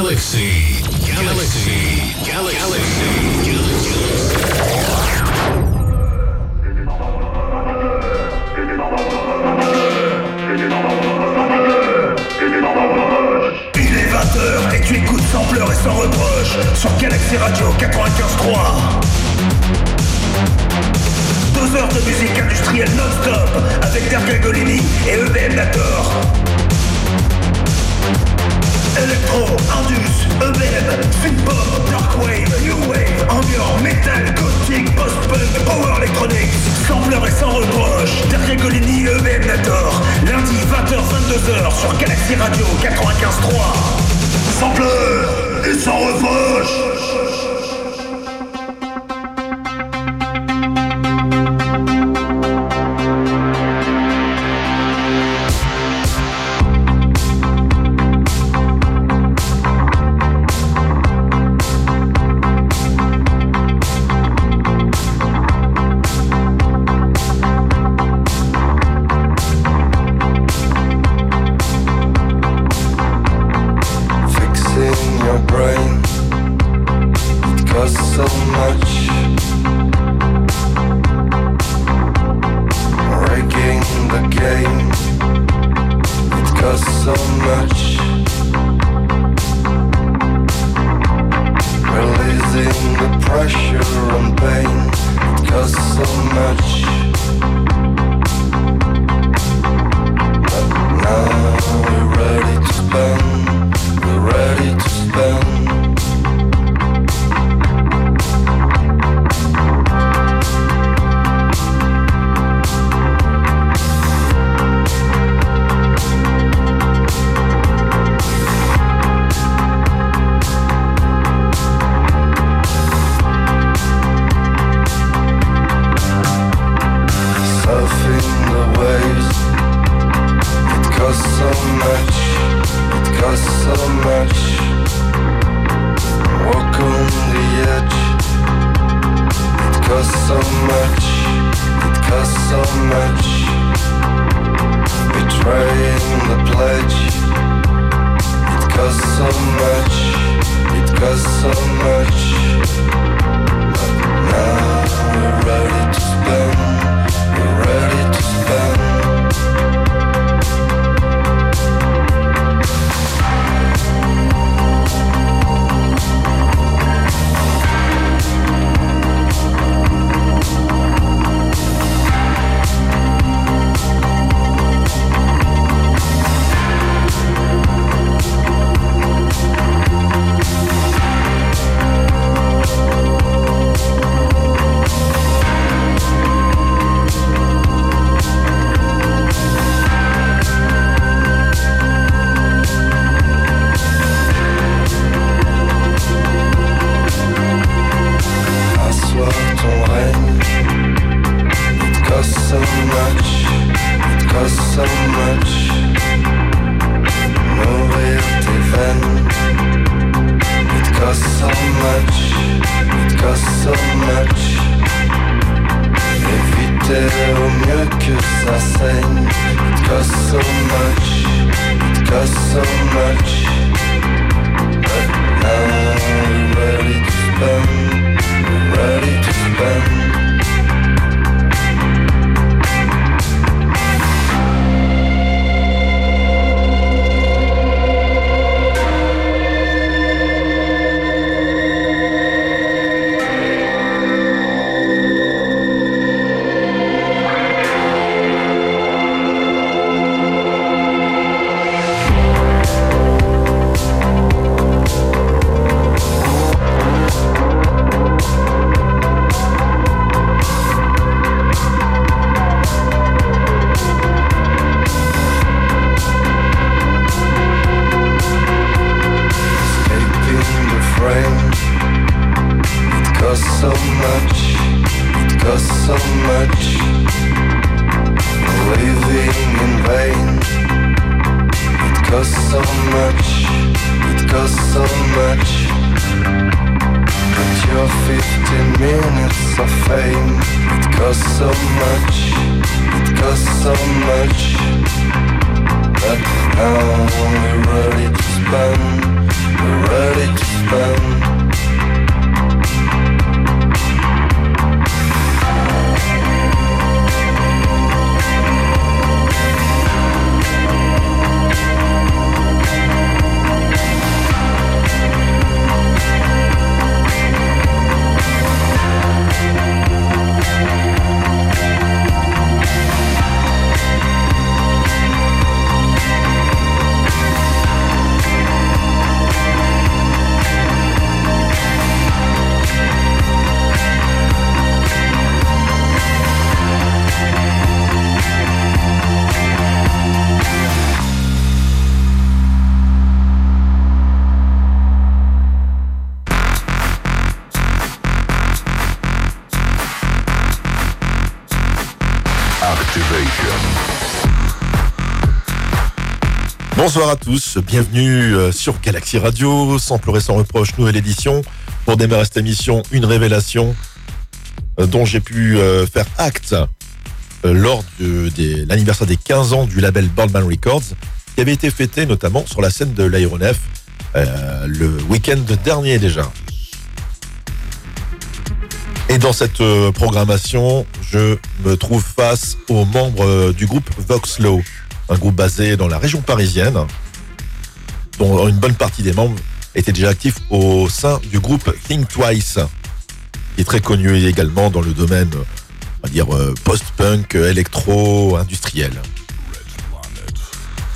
Galaxy. Galaxy. Galaxy. Il est 20h et tu écoutes sans pleurs et sans reproche sur Galaxy Radio 95.3. Deux heures de musique industrielle non-stop avec Dergagolimini et EBM Nator. Electro, Indus, EBM, Synthpop, Darkwave, New Wave, Ambient, Metal, Gothic, Post-Punk, Power Electronics, Sambleur et sans reproche, Daria Golini, EBM Nator, lundi 20h-22h sur Galaxy Radio 95.3, Sampleur et sans reproche. Pictures I say, it costs so much, it costs so much. Bienvenue euh, sur Galaxy Radio, sans pleurer sans reproche, nouvelle édition. Pour démarrer cette émission, une révélation euh, dont j'ai pu euh, faire acte lors de, l'anniversaire des 15 ans du label Baldman Records, qui avait été fêté notamment sur la scène de l'aéronef le week-end dernier déjà. Et dans cette programmation, je me trouve face aux membres du groupe Voxlow un groupe basé dans la région parisienne, dont une bonne partie des membres étaient déjà actifs au sein du groupe Think Twice, qui est très connu également dans le domaine, on va dire, euh, post-punk, électro-industriel.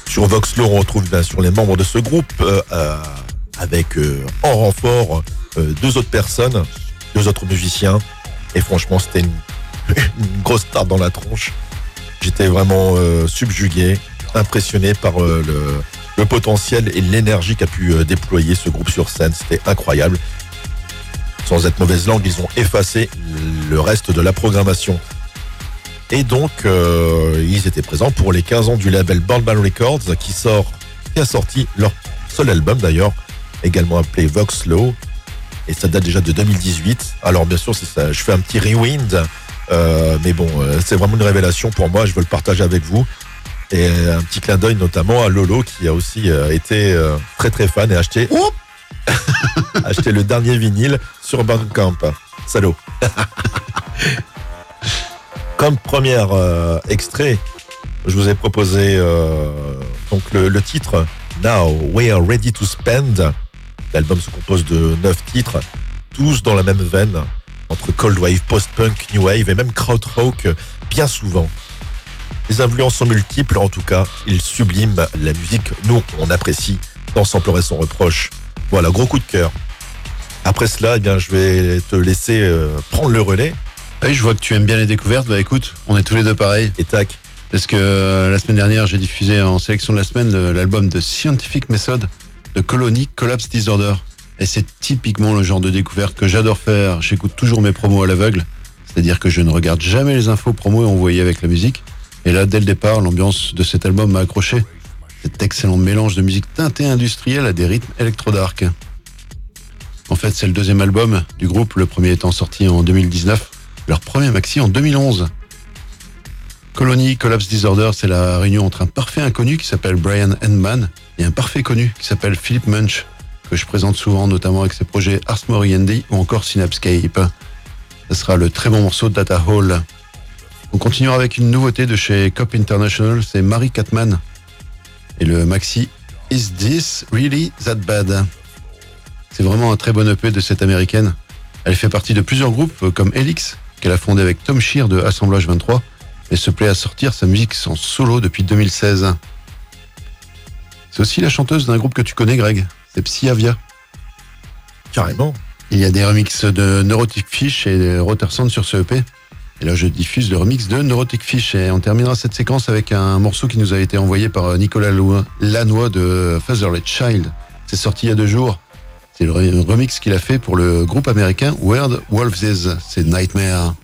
Sur Voxlo, on retrouve bien sûr les membres de ce groupe, euh, euh, avec en renfort deux autres personnes, deux autres musiciens, et franchement, c'était une, une grosse tarte dans la tronche. J'étais vraiment subjugué, impressionné par euh, le, potentiel et l'énergie qu'a pu euh, déployer ce groupe sur scène. C'était incroyable. Sans être mauvaise langue, ils ont effacé le reste de la programmation. Et donc, ils étaient présents pour les 15 ans du label Baldman Records qui sort, qui a sorti leur seul album d'ailleurs, également appelé Vox Low. Et ça date déjà de 2018. Alors bien sûr. Je fais un petit rewind euh, mais bon, euh, c'est vraiment une révélation pour moi. Je veux le partager avec vous. Et un petit clin d'œil notamment à Lolo qui a aussi euh, été très très fan et acheté, acheté le dernier vinyle sur Bandcamp. Salaud. Comme premier extrait, je vous ai proposé donc le, le, titre Now We Are Ready to Spend. L'album se compose de neuf titres, tous dans la même veine entre cold wave, post-punk, new wave et même krautrock bien souvent. Les influences sont multiples, en tout cas, ils subliment la musique, nous, on apprécie, dans Sans pleurer son reproche. Voilà, gros coup de cœur. Après cela, eh bien, je vais te laisser euh, prendre le relais. Ah oui, je vois que tu aimes bien les découvertes. Bah écoute, on est tous les deux pareils. Et tac. Parce que euh, la semaine dernière, j'ai diffusé en sélection de la semaine l'album de Scientific Method de Colony Collapse Disorder. Et c'est typiquement le genre de découverte que j'adore faire. J'écoute toujours mes promos à l'aveugle. C'est-à-dire que je ne regarde jamais les infos promos envoyées avec la musique. Et là, dès le départ, l'ambiance de cet album m'a accroché. Cet excellent mélange de musique teintée industrielle à des rythmes électro-dark. En fait, c'est le deuxième album du groupe, le premier étant sorti en 2019, leur premier maxi en 2011. Colony Collapse Disorder, c'est la réunion entre un parfait inconnu qui s'appelle Brian Endman et un parfait connu qui s'appelle Philip Munch que je présente souvent, notamment avec ses projets Ars Moriendi ou encore Synapscape. Ce sera le très bon morceau de Data Hall. On continuera avec une nouveauté de chez Cop International, c'est Marie Catman. Et le maxi Is This Really That Bad? C'est vraiment un très bon EP de cette américaine. Elle fait partie de plusieurs groupes comme Helix, qu'elle a fondé avec Tom Shear de Assemblage 23, et se plaît à sortir sa musique en solo depuis 2016. C'est aussi la chanteuse d'un groupe que tu connais, Greg, c'est Psyavia. Carrément. Il y a des remixes de Neurotic Fish et de Rotersand sur ce EP. Et là, je diffuse le remix de Neurotic Fish. Et on terminera cette séquence avec un morceau qui nous a été envoyé par Nicolas Lanois de Fatherless Child. C'est sorti il y a deux jours. C'est le remix qu'il a fait pour le groupe américain Weird Wolves. C'est Nightmare.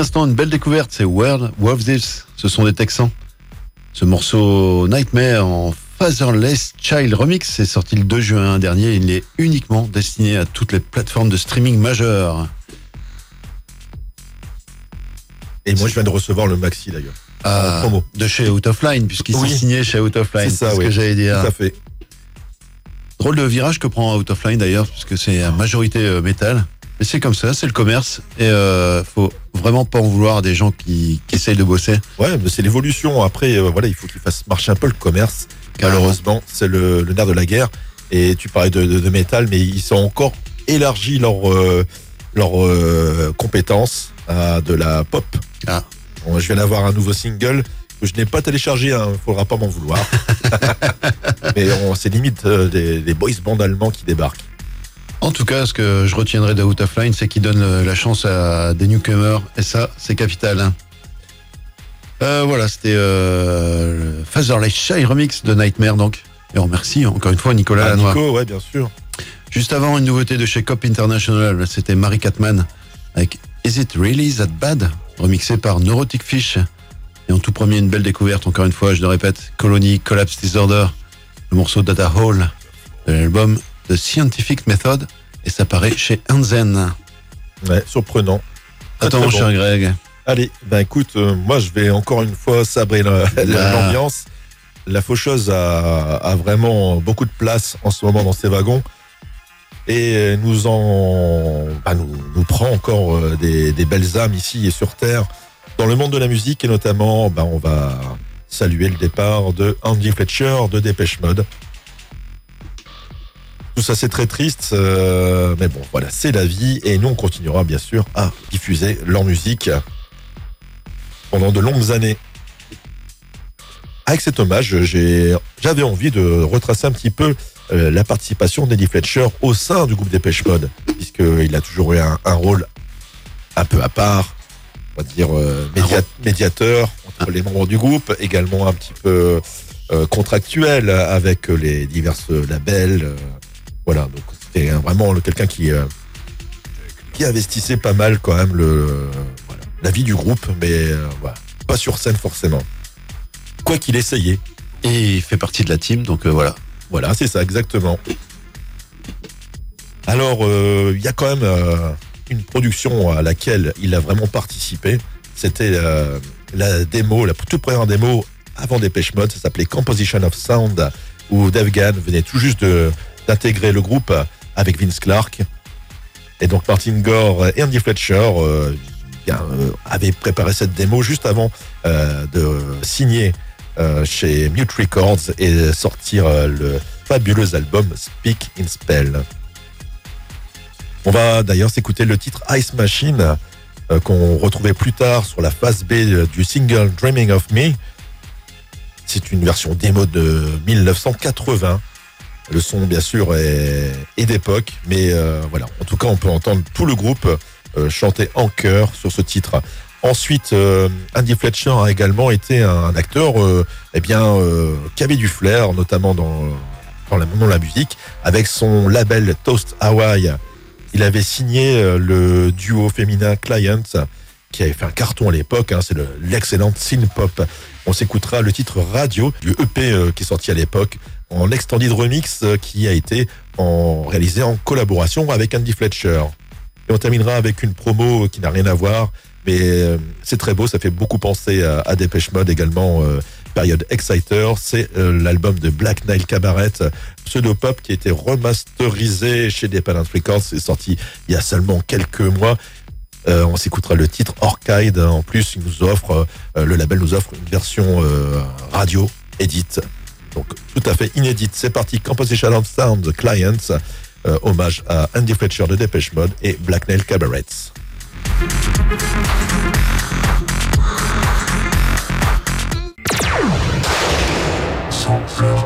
L'instant, une belle découverte, c'est World of This. Ce sont des Texans. Ce morceau Nightmare en Fatherless Child Remix est sorti le 2 juin dernier. Il est uniquement destiné à toutes les plateformes de streaming majeures. Et moi, je viens de recevoir le maxi d'ailleurs. Ah, promo. de chez Out of Line, puisqu'il Oui. s'est signé chez Out of Line. C'est ça, ce oui. que j'allais dire. Tout à fait. Drôle de virage que prend Out of Line d'ailleurs, puisque c'est à majorité euh, métal. Mais c'est comme ça, c'est le commerce. Et euh, faut vraiment pas en vouloir à des gens qui, qui essayent de bosser. Ouais, mais c'est l'évolution. Après, euh, voilà, il faut qu'ils fassent marcher un peu le commerce. Carrément. Malheureusement, c'est le, le nerf de la guerre. Et tu parlais de, de, de métal, mais ils ont encore élargi leurs euh, euh, compétences à de la pop. Ah. Bon, je viens d'avoir un nouveau single que je n'ai pas téléchargé, il faudra pas m'en vouloir. mais on- c'est limite euh, des, des boys bands allemands qui débarquent. En tout cas, ce que je retiendrai de Out of Line, c'est qu'ils donnent euh, la chance à des newcomers. Et ça, c'est capital. hein. Euh, voilà, c'était euh, le Fatherless Shy Remix de Nightmare, donc. Et on remercie encore une fois Nicolas Ah, Lanois. Nico, ouais, bien sûr. Juste avant, une nouveauté de chez Cop International, c'était Mary Catman avec Is It Really That Bad remixé par Neurotic Fish. Et en tout premier, une belle découverte, encore une fois, je le répète, Colony Collapse Disorder, le morceau Data Hall de l'album The Scientific Method, et ça paraît chez Hansen. Ouais, surprenant. Attends, mon bon. cher Greg. Allez, ben écoute, euh, moi je vais encore une fois sabrer la- la- l'ambiance. La faucheuse a, a vraiment beaucoup de place en ce moment dans ses wagons et nous en bah, nous, nous prend encore euh, des, des belles âmes ici et sur terre dans le monde de la musique et notamment bah, on va saluer le départ de Andy Fletcher de Dépêche Mode. Tout ça c'est très triste, euh, mais bon voilà c'est la vie et nous on continuera bien sûr à diffuser leur musique pendant de longues années. Avec cet hommage, j'ai- j'avais envie de retracer un petit peu euh, la participation d'Eddie Fletcher au sein du groupe Dépêche Mode, puisqu'il a toujours eu un, un rôle un peu à part, on va dire euh, média- médiateur entre les membres du groupe, également un petit peu euh, contractuel avec les divers labels. Voilà, donc c'était vraiment le- quelqu'un qui, euh, qui investissait pas mal quand même le, voilà, la vie du groupe, mais euh, voilà, pas sur scène forcément. Quoi qu'il essayait. Et il fait partie de la team, donc euh, voilà. Voilà, c'est ça, exactement. Alors, il y a quand même une production à laquelle il a vraiment participé. C'était la démo, la toute première démo avant Dépêche Mode. Ça s'appelait Composition of Sound, où Dave Gann venait tout juste de- d'intégrer le groupe avec Vince Clark. Et donc Martin Gore et Andy Fletcher euh, euh, avaient préparé cette démo juste avant euh, de signer chez Mute Records et sortir le fabuleux album Speak in Spell. On va d'ailleurs s'écouter le titre Ice Machine qu'on retrouvait plus tard sur la phase B du single Dreaming of Me. C'est une version démo de 1980. Le son, bien sûr, est, d'époque, mais euh, voilà. En tout cas, on peut entendre tout le groupe euh, chanter en chœur sur ce titre. Ensuite, euh, Andy Fletcher a également été un acteur, eh bien, qui avait du flair, notamment dans, la, musique, avec son label Toast Hawaii. Il avait signé le duo féminin Client, qui avait fait un carton à l'époque. hein, C'est le- l'excellente pop. On s'écoutera le titre Radio du EP qui est sorti à l'époque en extended remix euh, qui a été en, réalisé en collaboration avec Andy Fletcher. Et on terminera avec une promo qui n'a rien à voir, mais euh, c'est très beau, ça fait beaucoup penser à, à Dépêche Mode également, euh, période Exciter. C'est euh, l'album de Black Nile Cabaret, euh, pseudo-pop qui a été remasterisé chez Dependent Records. C'est sorti il y a seulement quelques mois. Euh, on s'écoutera le titre Orchid. En plus, il nous offre, euh, le label nous offre une version euh, radio édite. Donc tout à fait inédite. C'est parti, Composition of Sound Clients, euh, hommage à Andy Fletcher de Dépêche Mode et Black Nail Cabarets. Sans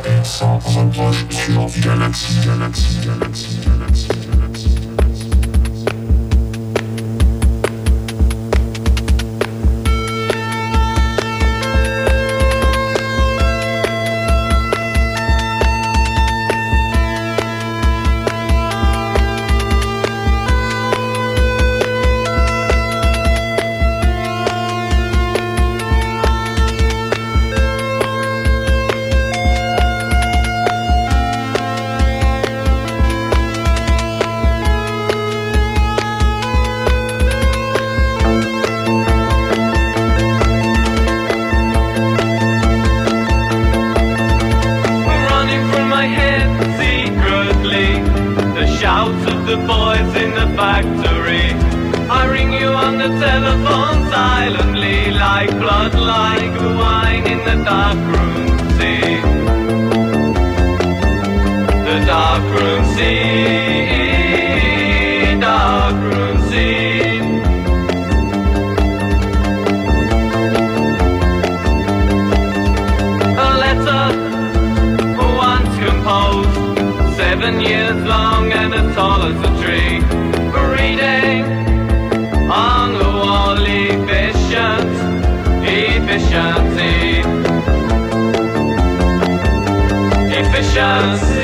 et sans sur Galaxy, Galaxy, Galaxy, Galaxy. Like like wine in the dark room. chance.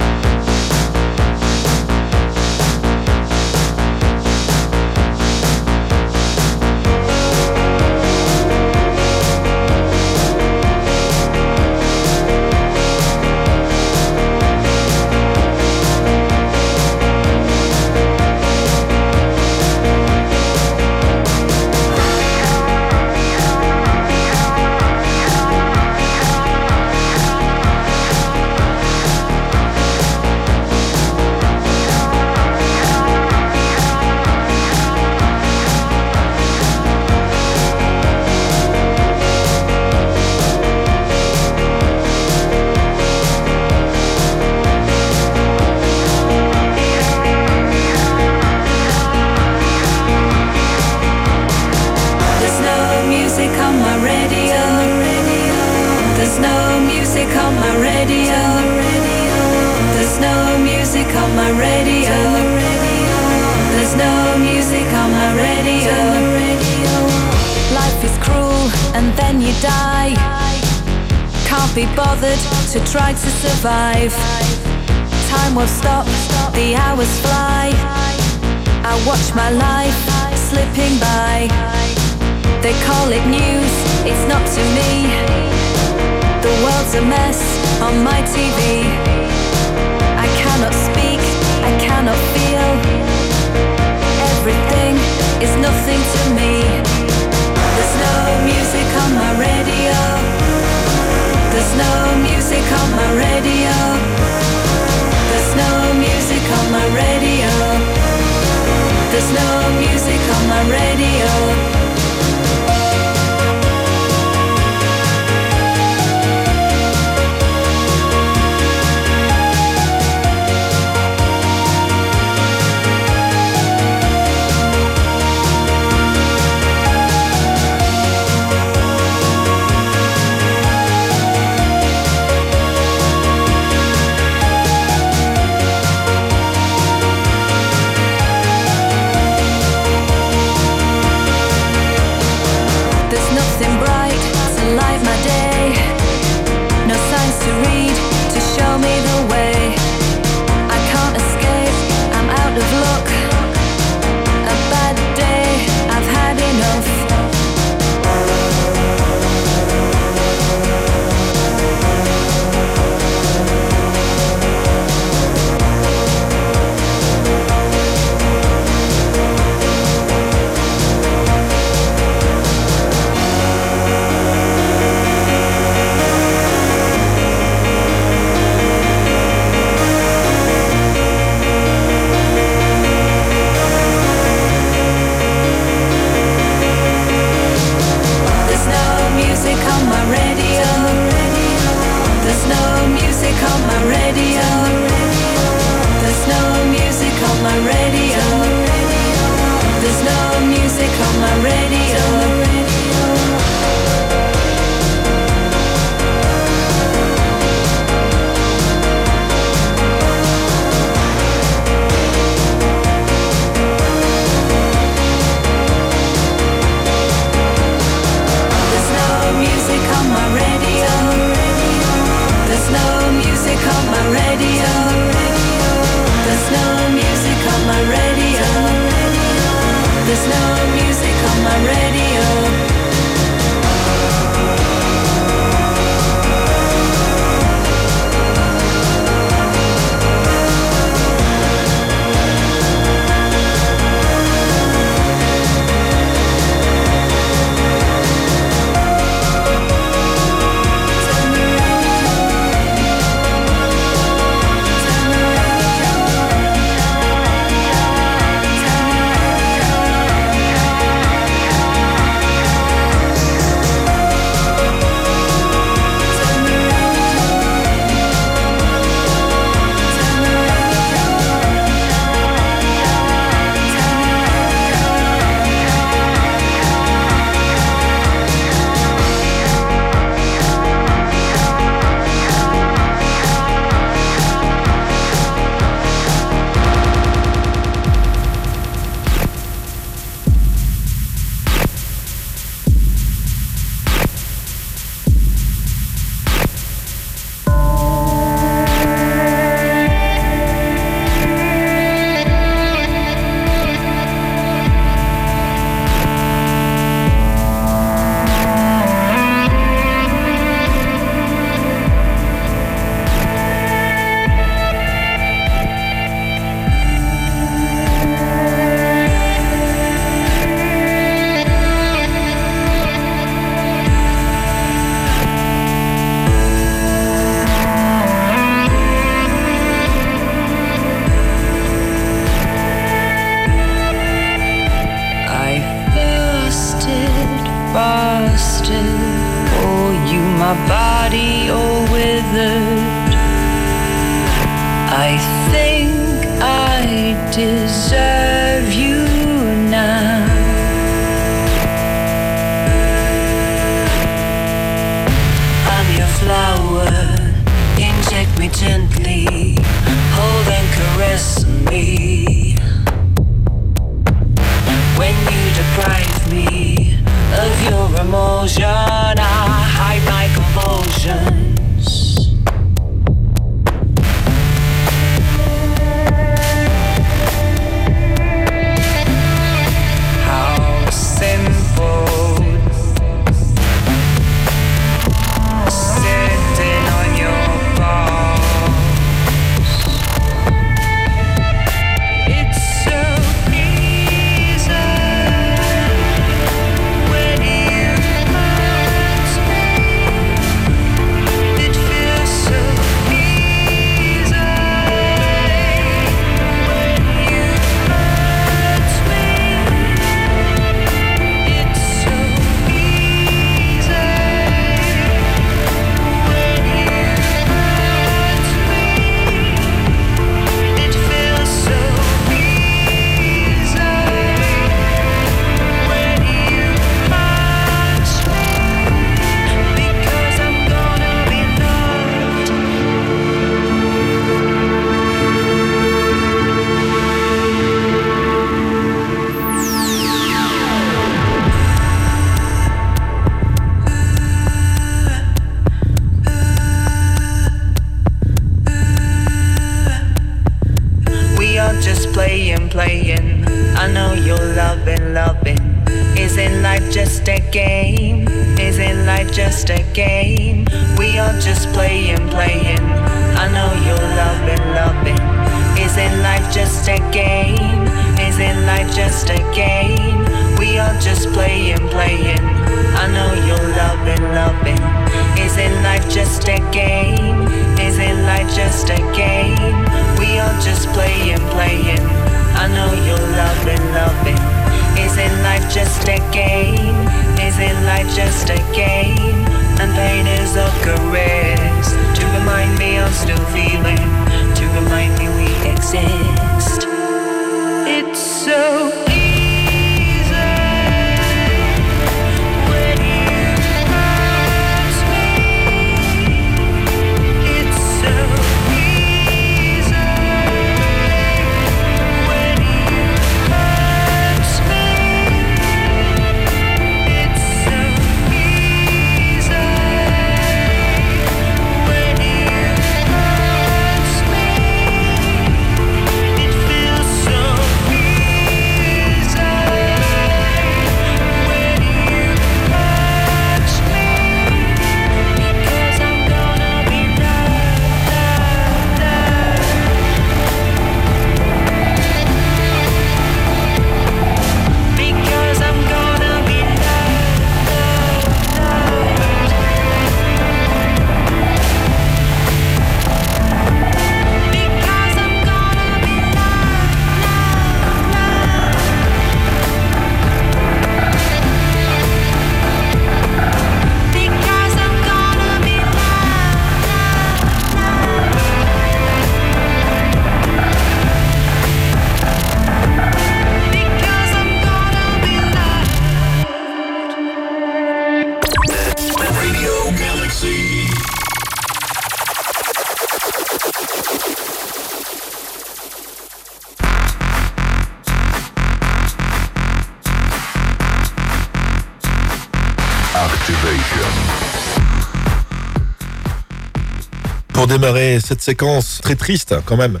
Cette séquence très triste quand même,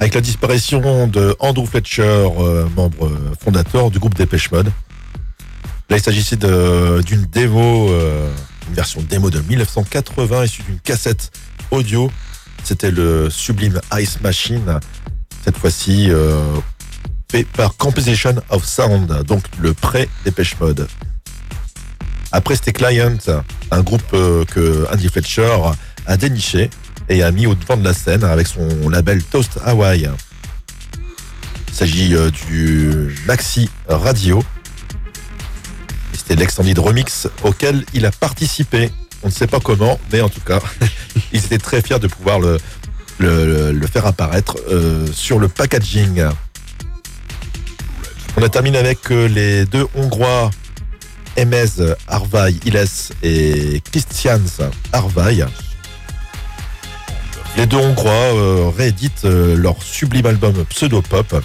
avec la disparition de Andrew Fletcher, euh, membre fondateur du groupe Dépêche Mode. Là, il s'agissait d'une démo, euh, une version démo de 1980 issue d'une cassette audio. C'était le sublime Ice Machine, cette fois-ci euh, fait par Composition of Sound, donc le pré-Dépêche Mode. Après, c'était Client, un groupe que Andy Fletcher a déniché et a mis au devant de la scène avec son label Toast Hawaii. Il s'agit euh, du Maxi Radio. C'était l'extended remix auquel il a participé. On ne sait pas comment, mais en tout cas, ils étaient très fiers de pouvoir le faire apparaître euh, sur le packaging. On a terminé avec euh, les deux Hongrois Emez Arvai Iles et Christians Arvai. Les deux Hongrois euh, rééditent euh, leur sublime album Pseudopop.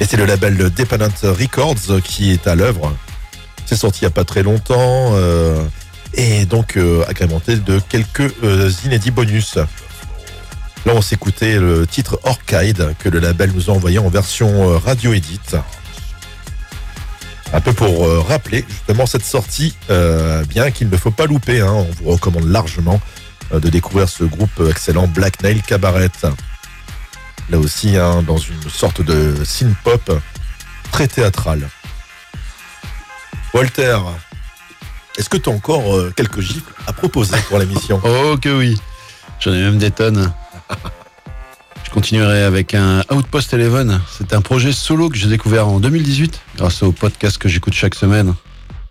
Et c'est le label Dependent Records qui est à l'œuvre. C'est sorti il n'y a pas très longtemps euh, et donc agrémenté de quelques inédits bonus. Là, on s'écoutait le titre Orchide que le label nous a envoyé en version radio edit. Un peu pour rappeler justement cette sortie, bien qu'il ne faut pas louper. hein. on vous recommande largement de découvrir ce groupe excellent Black Nail Cabaret. Là aussi, hein, dans une sorte de synth-pop très théâtral. Walter, est-ce que tu as encore euh, quelques gifles à proposer pour l'émission Oh que oui, j'en ai même des tonnes. Je continuerai avec un Outpost Eleven. C'est un projet solo que j'ai découvert en 2018 grâce au podcast que j'écoute chaque semaine.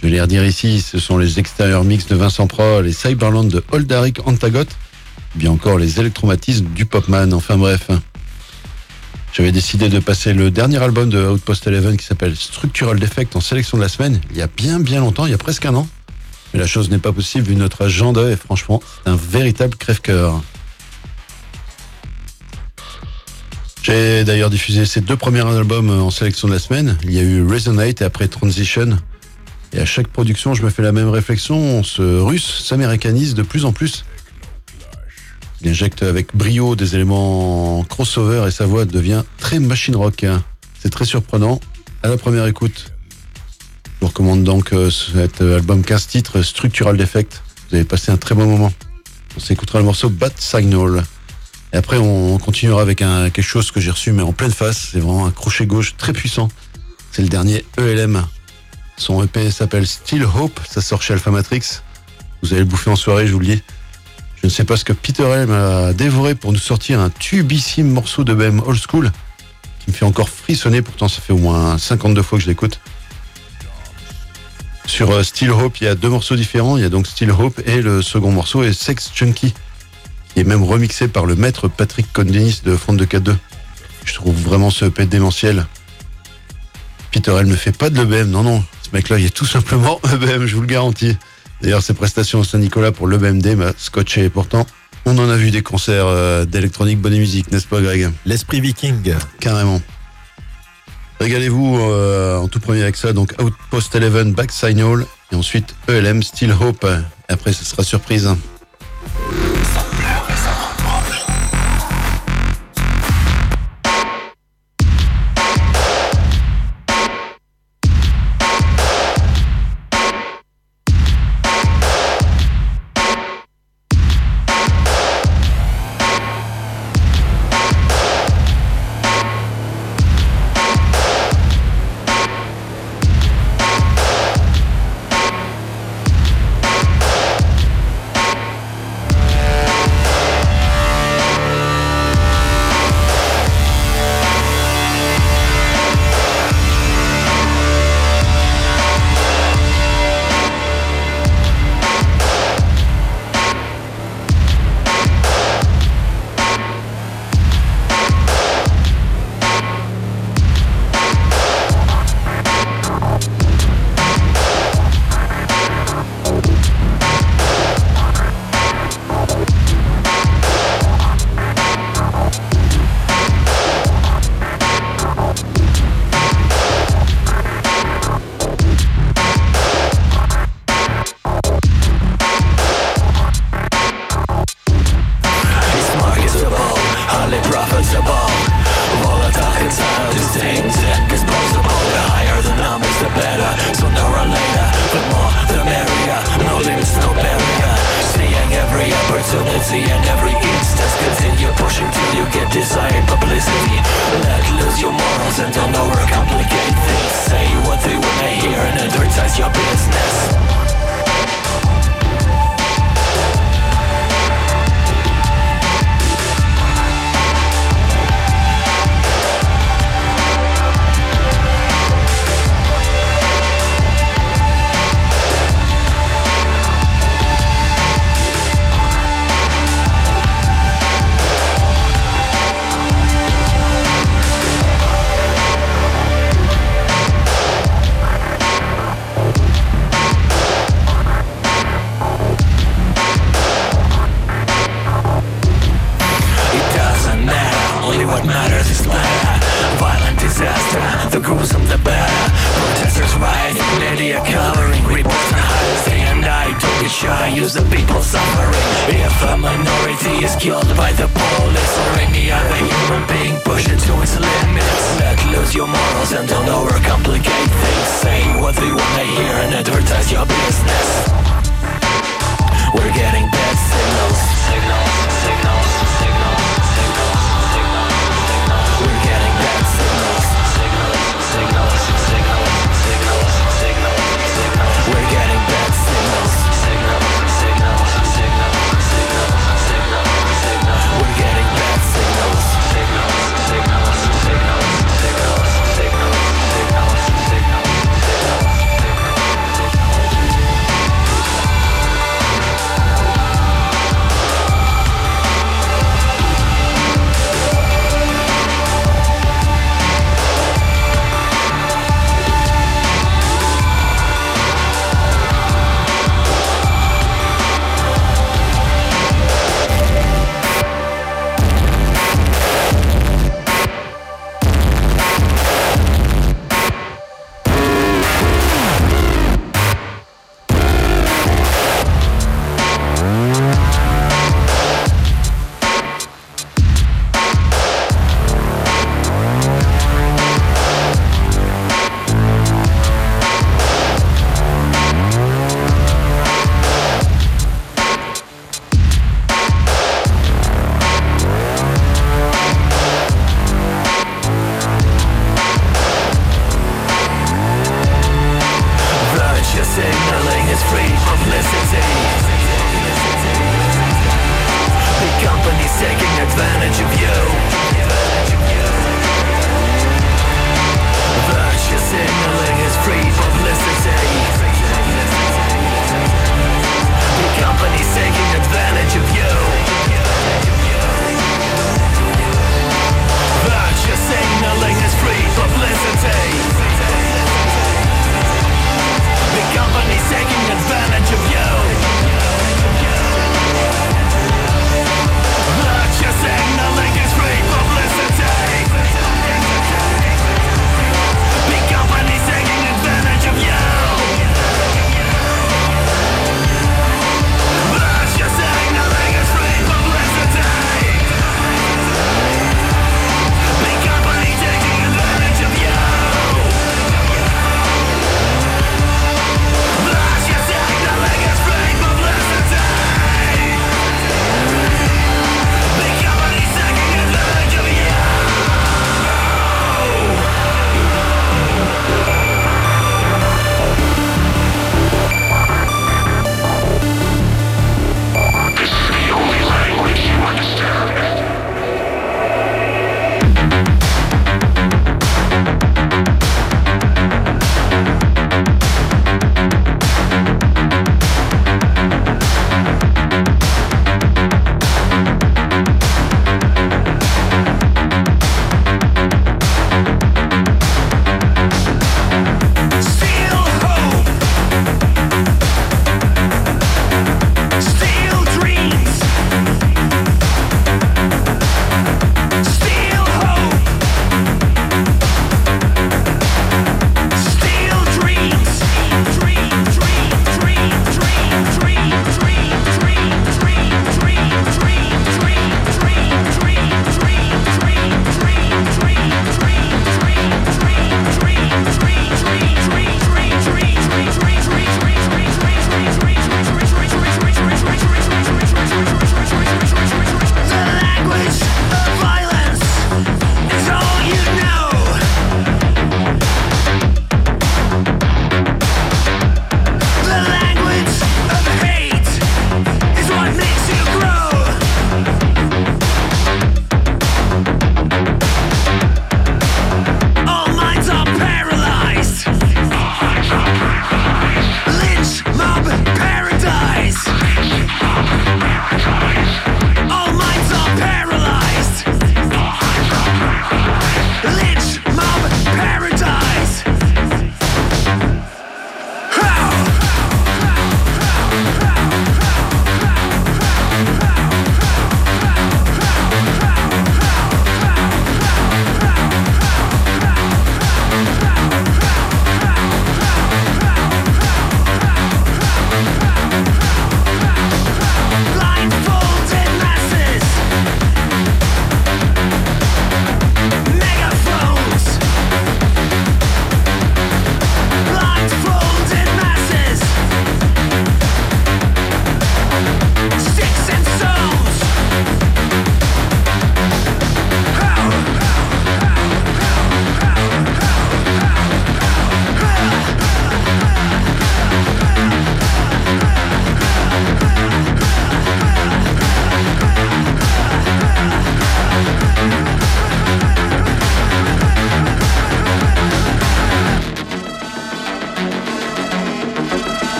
Je vais les redire ici, ce sont les extérieurs mix de Vincent Pro, les Cyberland de Holdaric Antagot, bien encore les électromatismes du Popman, enfin bref. J'avais décidé de passer le dernier album de Outpost Eleven qui s'appelle Structural Defect en sélection de la semaine, il y a bien bien longtemps, il y a presque un an. Mais la chose n'est pas possible vu notre agenda et franchement, c'est un véritable crève-cœur. J'ai d'ailleurs diffusé ces deux premiers albums en sélection de la semaine. Il y a eu Resonate et après Transition. Et à chaque production, je me fais la même réflexion. Ce russe s'américanise de plus en plus. Il injecte avec brio des éléments crossover et sa voix devient très machine rock. C'est très surprenant. À la première écoute, je vous recommande donc euh, cet album 15 titres, Structural Defect. Vous avez passé un très bon moment. On s'écoutera le morceau Bad Signal. Et après, on continuera avec quelque chose que j'ai reçu, mais en pleine face. C'est vraiment un crochet gauche très puissant. C'est le dernier ELM. Son EP s'appelle Still Hope. Ça sort chez Alpha Matrix. Vous allez le bouffer en soirée, je vous le dis. Je ne sais pas ce que Peter Elm a dévoré pour nous sortir un tubissime morceau de BM Old School qui me fait encore frissonner. Pourtant, ça fait au moins 52 fois que je l'écoute. Sur euh, Still Hope, il y a deux morceaux différents. Il y a donc Still Hope et le second morceau est Sex Junkie, qui est même remixé par le maître Patrick Condenis de Front de 4-2. Je trouve vraiment ce EP démentiel. Peter L ne fait pas de l'EBM, non, non. Ce mec-là, il est tout simplement EBM, je vous le garantis. D'ailleurs, ses prestations au Saint-Nicolas pour l'EBMD m'a scotché. Et pourtant, on en a vu des concerts euh, d'électronique bonne musique, n'est-ce pas, Greg? L'esprit viking. Carrément. Régalez-vous euh, en tout premier avec ça, donc Outpost 11, Back Signal, et ensuite ELM, Still Hope. Et après, ce sera surprise.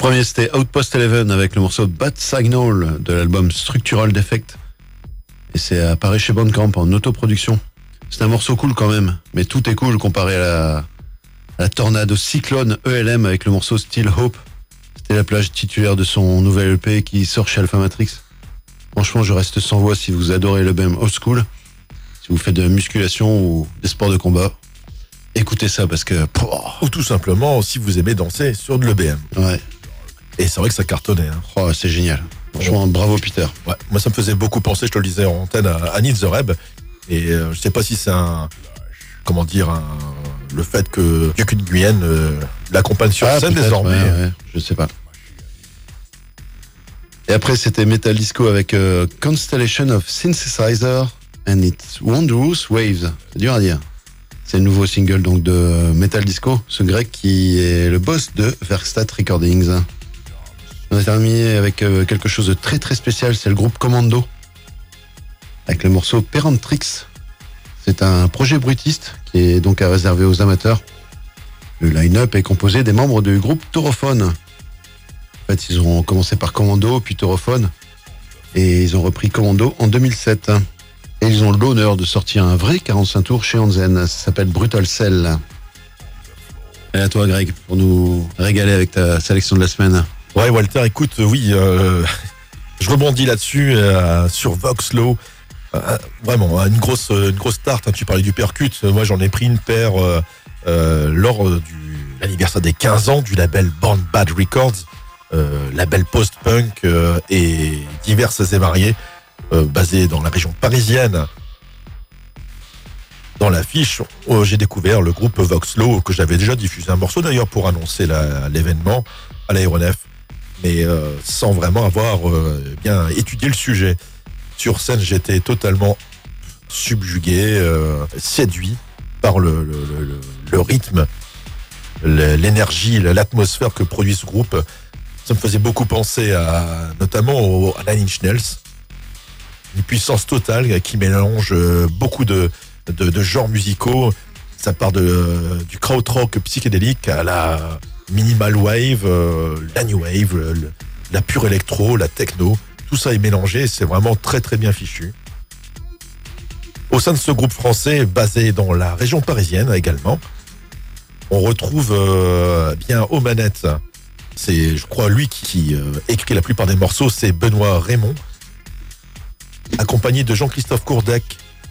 Premier, c'était Outpost Eleven avec le morceau Bad Signal de l'album Structural Defect. Et c'est apparu chez Bandcamp en autoproduction. C'est un morceau cool quand même, mais tout est cool comparé à la, à la tornade Cyclone ELM avec le morceau Still Hope. C'était la plage titulaire de son nouvel EP qui sort chez Alpha Matrix. Franchement, je reste sans voix si vous adorez le BM old school, si vous faites de la musculation ou des sports de combat. Écoutez ça parce que... Ou tout simplement, si vous aimez danser sur de l'EBM. ouais. Et c'est vrai que ça cartonnait. hein. Oh, c'est génial. Franchement, bravo Peter. Ouais, moi, ça me faisait beaucoup penser, je te le disais en antenne, à, Need the Reb. Et euh, je sais pas si c'est un. Comment dire un- Le fait que Duke Nguyen euh, l'accompagne sur Ah, scène désormais. ouais, ouais, je sais pas. Et après, c'était Metal Disco avec euh, Constellation of Synthesizer and its Wondrous Waves. C'est dur à dire. C'est le nouveau single donc de Metal Disco, ce grec qui est le boss de Verkstat Recordings. On a terminé avec euh, quelque chose de très très spécial, c'est le groupe Commando. Avec le morceau Perantrix. C'est un projet brutiste qui est donc à réserver aux amateurs. Le line-up est composé des membres du groupe Taurophone. En fait, ils ont commencé par Commando, puis Taurophone, et ils ont repris Commando en 2007. Et ils ont l'honneur de sortir un vrai 45 tours chez Hansen. Ça s'appelle Brutal Cell. Et à toi, Greg, pour nous régaler avec ta sélection de la semaine. Ouais, Walter, écoute, euh, oui, euh, je rebondis là-dessus euh, sur Voxlow. Vraiment, hein, une grosse, une grosse start. hein, tu parlais du percut. Euh, Moi, j'en ai pris une paire lors du l'anniversaire des 15 ans du label Born Bad Records, label post-punk et diverses et variées, basé dans la région parisienne. Dans l'affiche, euh, j'ai découvert le groupe Voxlow que j'avais déjà diffusé un morceau d'ailleurs pour annoncer l'événement à l'aéronef, mais euh, sans vraiment avoir euh, bien étudié le sujet. Sur scène, j'étais totalement subjugué, euh, séduit par le, rythme, l'énergie, l'atmosphère que produit ce groupe. Ça me faisait beaucoup penser à, notamment à Nine Inch Nails. Une puissance totale qui mélange beaucoup de, de, de genres musicaux. Ça part de, du krautrock psychédélique à la minimal wave, euh, la new wave, la pure électro, la techno. Tout ça est mélangé, c'est vraiment très très bien fichu. Au sein de ce groupe français, basé dans la région parisienne également, on retrouve euh, bien aux manettes, c'est je crois lui qui, euh, écrit la plupart des morceaux, c'est Benoît Raymond, accompagné de Jean-Christophe Courdac,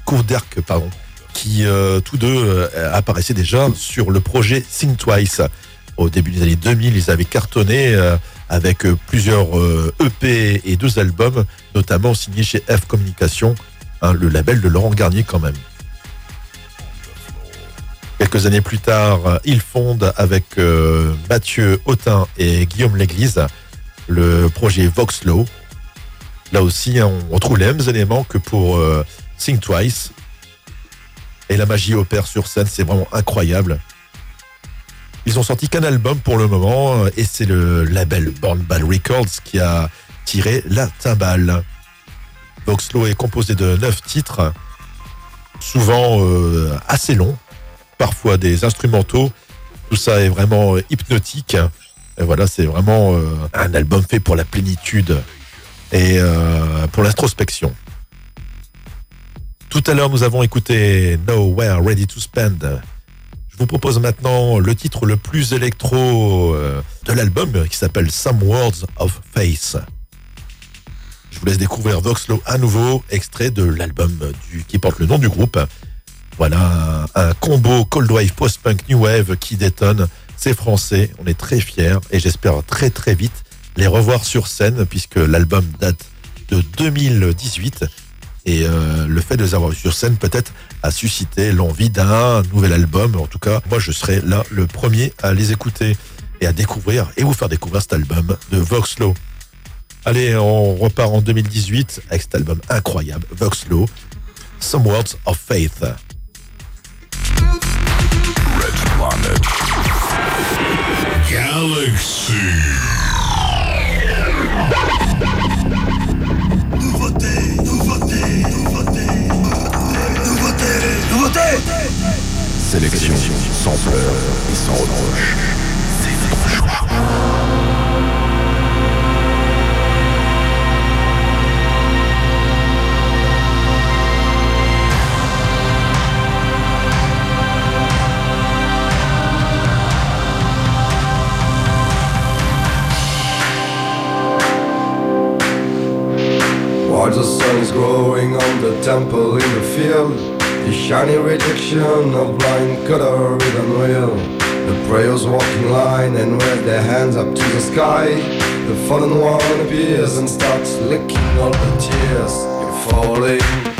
Courderc, qui euh, tous deux euh, apparaissaient déjà sur le projet Think Twice. Au début des années 2000, ils avaient cartonné euh, avec euh, plusieurs euh, EP et deux albums, notamment signés chez F Communication, hein, le label de Laurent Garnier quand même. Quelques années plus tard, ils fondent avec Mathieu Autin et Guillaume Léglise le projet Voxlow. Là aussi, hein, on retrouve les mêmes éléments que pour euh, Twice. Et la magie opère sur scène, c'est vraiment incroyable. Ils ont sorti qu'un album pour le moment, euh, et c'est le label Born Bad Records qui a tiré la timbale. Voxlow est composé de neuf titres, souvent euh, assez longs, parfois des instrumentaux. Tout ça est vraiment euh, hypnotique. Et voilà, c'est vraiment un album fait pour la plénitude et pour l'introspection. Tout à l'heure, nous avons écouté Nowhere Ready to Spend. Vous propose maintenant le titre le plus électro euh, de l'album qui s'appelle Some Words of Face. Je vous laisse découvrir Voxlow à nouveau, extrait de l'album qui porte le nom du groupe. Voilà un, combo Cold Wave Post-Punk New Wave qui détonne. C'est français, on est très fiers et j'espère très très vite les revoir sur scène puisque l'album date de 2018 et euh, le fait de les avoir sur scène peut-être a suscité l'envie d'un nouvel album. En tout cas, moi je serai là le premier à les écouter et à découvrir et vous faire découvrir cet album de Voxlow. Allez, on repart en 2018 avec cet album incroyable, Voxlow, Some Words of Faith. Sélection sans pleurs et sans reproche. C'est. While the sun is growing on the temple of blind color and will. The prayers walk in line and wave their hands up to the sky. The fallen one appears and starts licking all the tears. You're falling.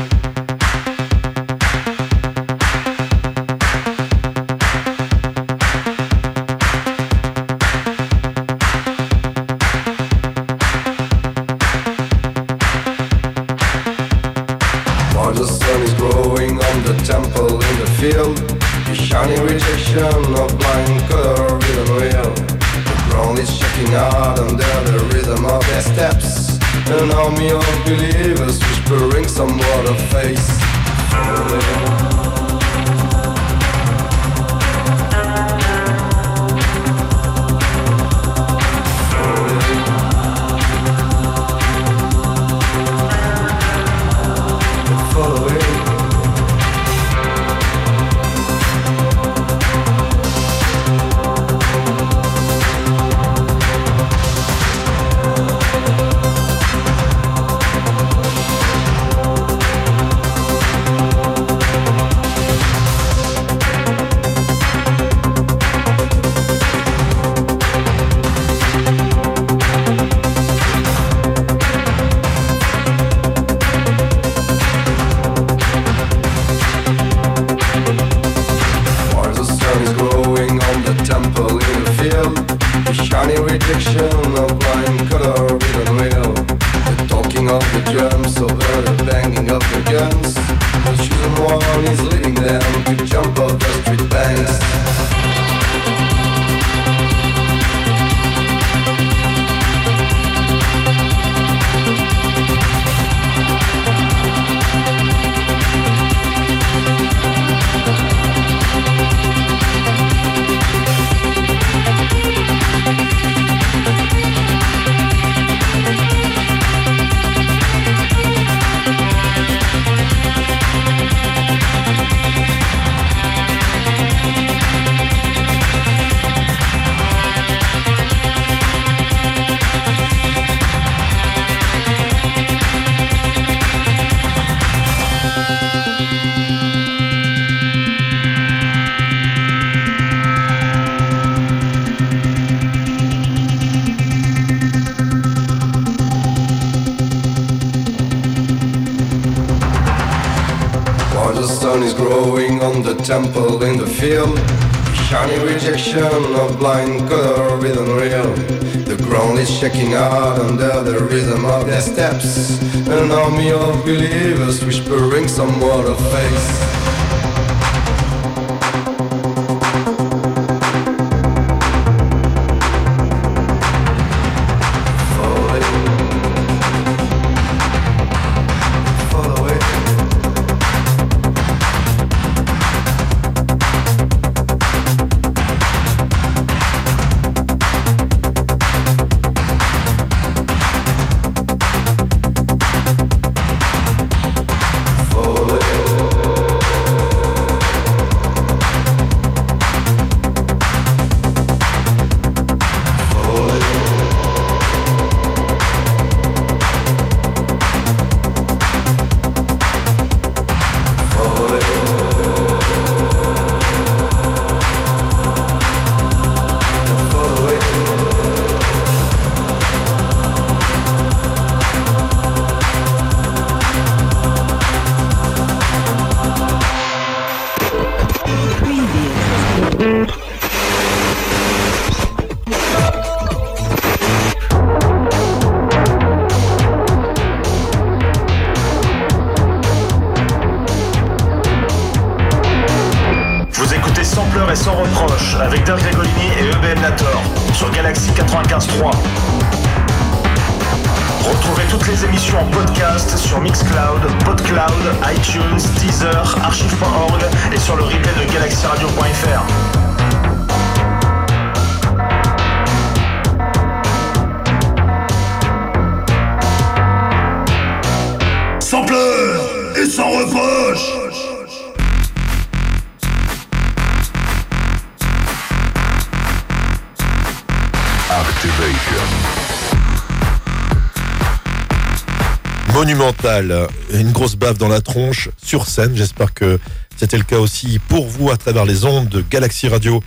Euh, une grosse baffe dans la tronche sur scène. J'espère que c'était le cas aussi pour vous à travers les ondes de Galaxy Radio.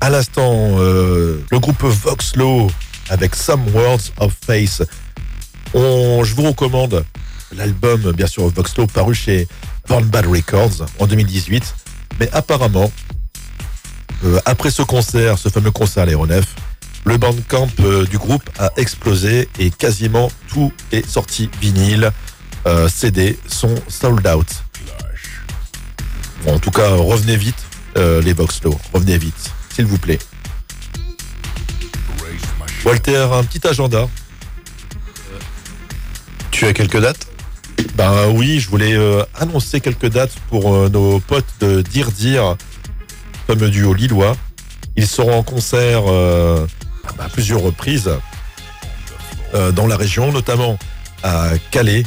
À l'instant, euh, le groupe Voxlow avec Some Words of Face. On, je vous recommande l'album, bien sûr, Voxlow, paru chez Born Bad Records en 2018. Mais apparemment, euh, après ce concert, ce fameux concert à l'aéronef, le bandcamp du groupe a explosé et quasiment tout est sorti vinyle. Euh, CD sont sold out. En tout cas, revenez vite, euh, les Voxlo. Revenez vite, s'il vous plaît. Walter, un petit agenda. Tu as quelques dates? Ben oui, je voulais euh, annoncer quelques dates pour nos potes de Dire Dire, fameux duo lillois. Ils seront en concert à plusieurs reprises dans la région, notamment à Calais,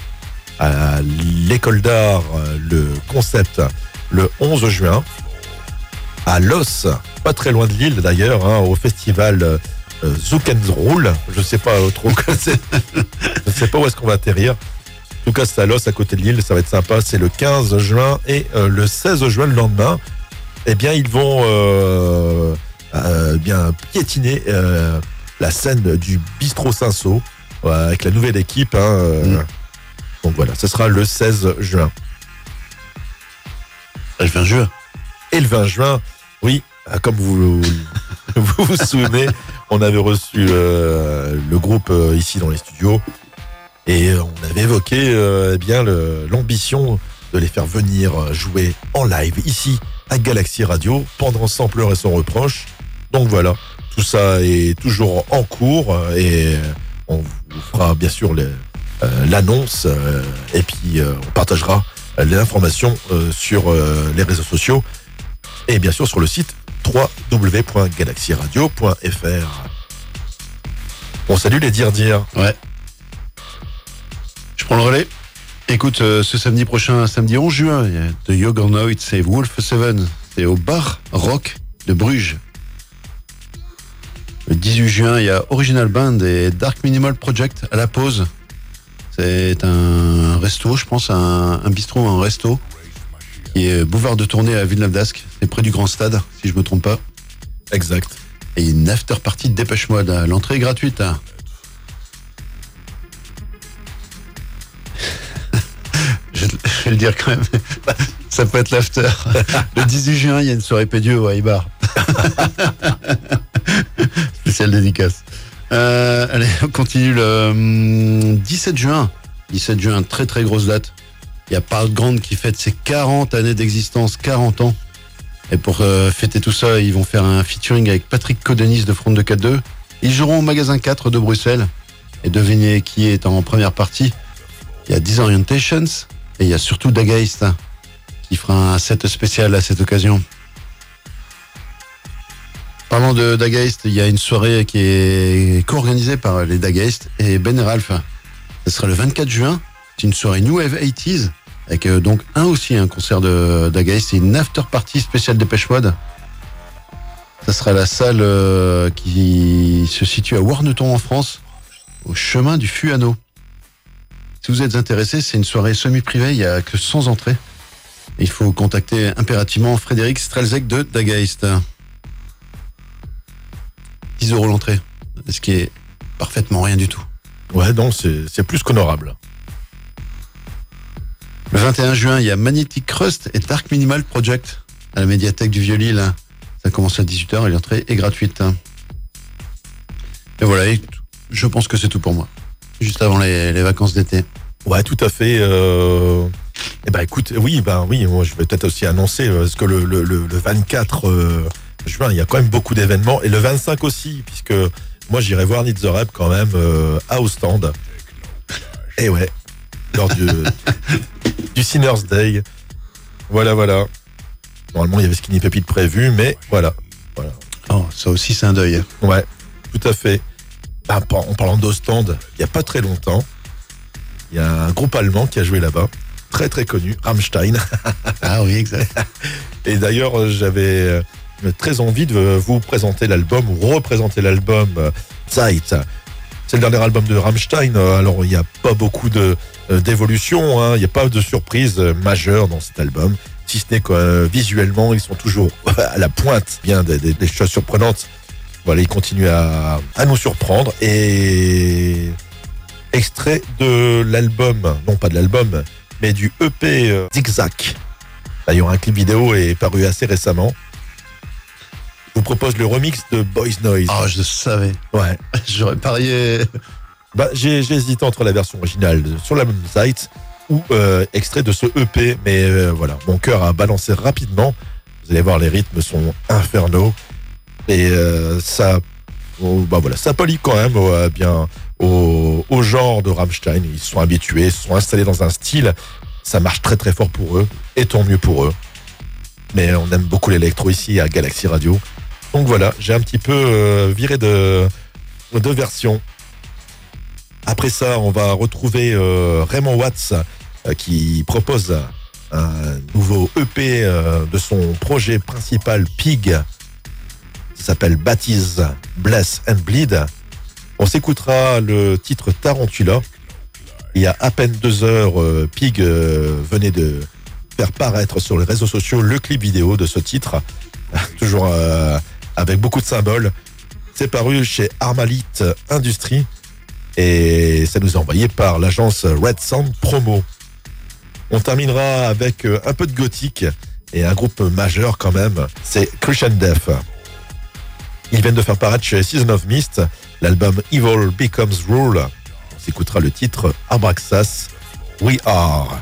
l'école d'art, euh, le concept, le 11 juin, à Los, pas très loin de Lille d'ailleurs, hein, au festival euh, Zouk and Roll. Je sais pas trop, je sais pas où est-ce qu'on va atterrir. En tout cas, c'est à Los, à côté de Lille, ça va être sympa. C'est le 15 juin et euh, le 16 juin, le lendemain, eh bien, ils vont bien piétiner la scène du Bistrot ouais, avec la nouvelle équipe. hein, euh. Donc voilà, ce sera le 16 juin. Je viens juin. Et le 20 juin, oui, euh, comme vous vous, vous souvenez, on avait reçu euh, le groupe euh, ici dans les studios et euh, on avait évoqué eh bien le- l'ambition de les faire venir jouer en live ici à Galaxy Radio pendant Sans pleurs et sans reproche. Donc voilà, tout ça est toujours en cours et on vous fera bien sûr le- euh, l'annonce euh, et puis euh, on partagera euh, les informations euh, sur euh, les réseaux sociaux et bien sûr sur le site www.galaxyradio.fr. On salue les dire dire. Ouais. Je prends le relais. Écoute, euh, ce samedi prochain, samedi 11 juin, il y a The c'est Wolf Seven. C'est au bar Rock de Bruges. Le 18 juin, il y a Original Band et Dark Minimal Project à la pause. C'est un resto, je pense, un, un bistrot, un resto, qui est boulevard de tournée à Villeneuve d'Ascq. C'est près du Grand Stade, si je me trompe pas. Exact. Et une after party de Dépêche Mode. L'entrée est gratuite. je, vais le dire quand même. Ça peut être l'after. Le 18 juin, il y a une soirée pédieux au Ibar. Spéciale dédicace. Euh, allez, on continue le hum, 17 juin. 17 juin, très très grosse date. Il y a Parle Grande qui fête ses 40 années d'existence, 40 ans. Et pour euh, fêter tout ça, ils vont faire un featuring avec Patrick Codenis de Front de 4-2. Ils joueront au magasin 4 de Bruxelles. Et devinez qui est en première partie. Il y a Disorientations et il y a surtout Dagaist qui fera un set spécial à cette occasion. Parlant de Dagaist, il y a une soirée qui est co-organisée par les Dagaist et Ben et Ralph. Ce sera le 24 juin. C'est une soirée New Wave 80s avec euh, donc un aussi un concert de Dagaist. C'est une after party spéciale Dépêche Mode. Ça sera la salle euh, qui se situe à Warneton en France, au chemin du Fuano. Si vous êtes intéressé, c'est une soirée semi-privée, il n'y a que 100 entrées. Il faut contacter impérativement Frédéric Strelzek de Dagaist. 10 euros l'entrée, ce qui est parfaitement rien du tout. Ouais, donc c'est plus qu'honorable. Le 21 juin, il y a Magnetic Crust et Dark Minimal Project à la médiathèque du Vieux-Lille. Ça commence à 18h et l'entrée est gratuite. Et voilà, et je pense que c'est tout pour moi. Juste avant les, les vacances d'été. Ouais, tout à fait. Euh... Eh ben, écoute, oui, ben oui, moi, je vais peut-être aussi annoncer euh, parce que le, le, le, le 24 euh, juin, il y a quand même beaucoup d'événements et le 25 aussi, puisque moi, j'irai voir Need the quand même euh, à Ostende. Et ouais, lors du, du Sinners Day. Voilà, voilà. Normalement, il y avait Skinny Pépite prévu, mais voilà. Voilà. Oh, ça aussi, c'est un deuil. Ouais, tout à fait. Par- en parlant d'Ostende, il n'y a pas très longtemps, il y a un groupe allemand qui a joué là-bas, très très connu, Rammstein. Ah oui, exact. Et d'ailleurs, euh, j'avais euh, très envie de vous présenter l'album ou représenter l'album euh, Zeit. C'est le dernier album de Rammstein. euh, Alors, il n'y a pas beaucoup de euh, d'évolution, hein, il n'y a pas de surprise majeure dans cet album. Disney quoi, euh, visuellement, ils sont toujours à la pointe bien des, choses surprenantes. Voilà, ils continuent à, à nous surprendre et extrait de l'album, non pas de l'album, mais du EP Zigzag. D'ailleurs, un clip vidéo est paru assez récemment. Propose le remix de Boys Noise. Ah, je savais. Ouais. J'aurais parié. Bah, j'ai hésité entre la version originale sur la même site ou euh, extrait de ce EP, mais euh, voilà, mon cœur a balancé rapidement. Vous allez voir, les rythmes sont infernaux et euh, ça, oh, bah voilà, ça polie quand même au, bien au, au genre de Rammstein. Ils sont habitués, ils se sont installés dans un style. Ça marche très très fort pour eux et tant mieux pour eux. Mais on aime beaucoup l'électro ici à Galaxy Radio. Donc voilà, j'ai un petit peu euh, viré de, de versions. Après ça, on va retrouver euh, Raymond Watts euh, qui propose un nouveau EP de son projet principal Pig. S'appelle Baptise, Bless and Bleed. On s'écoutera le titre Tarantula. Il y a à peine deux heures, Pig venait de faire paraître sur les réseaux sociaux le clip vidéo de ce titre, toujours avec beaucoup de symboles. C'est paru chez Armalite Industries et ça nous est envoyé par l'agence Red Sound Promo. On terminera avec euh, un peu de gothique et un groupe majeur quand même, c'est Christian Death. Ils viennent de faire paraître chez Season of Mist l'album Evil Becomes Rule. On s'écoutera le titre Abraxas We Are.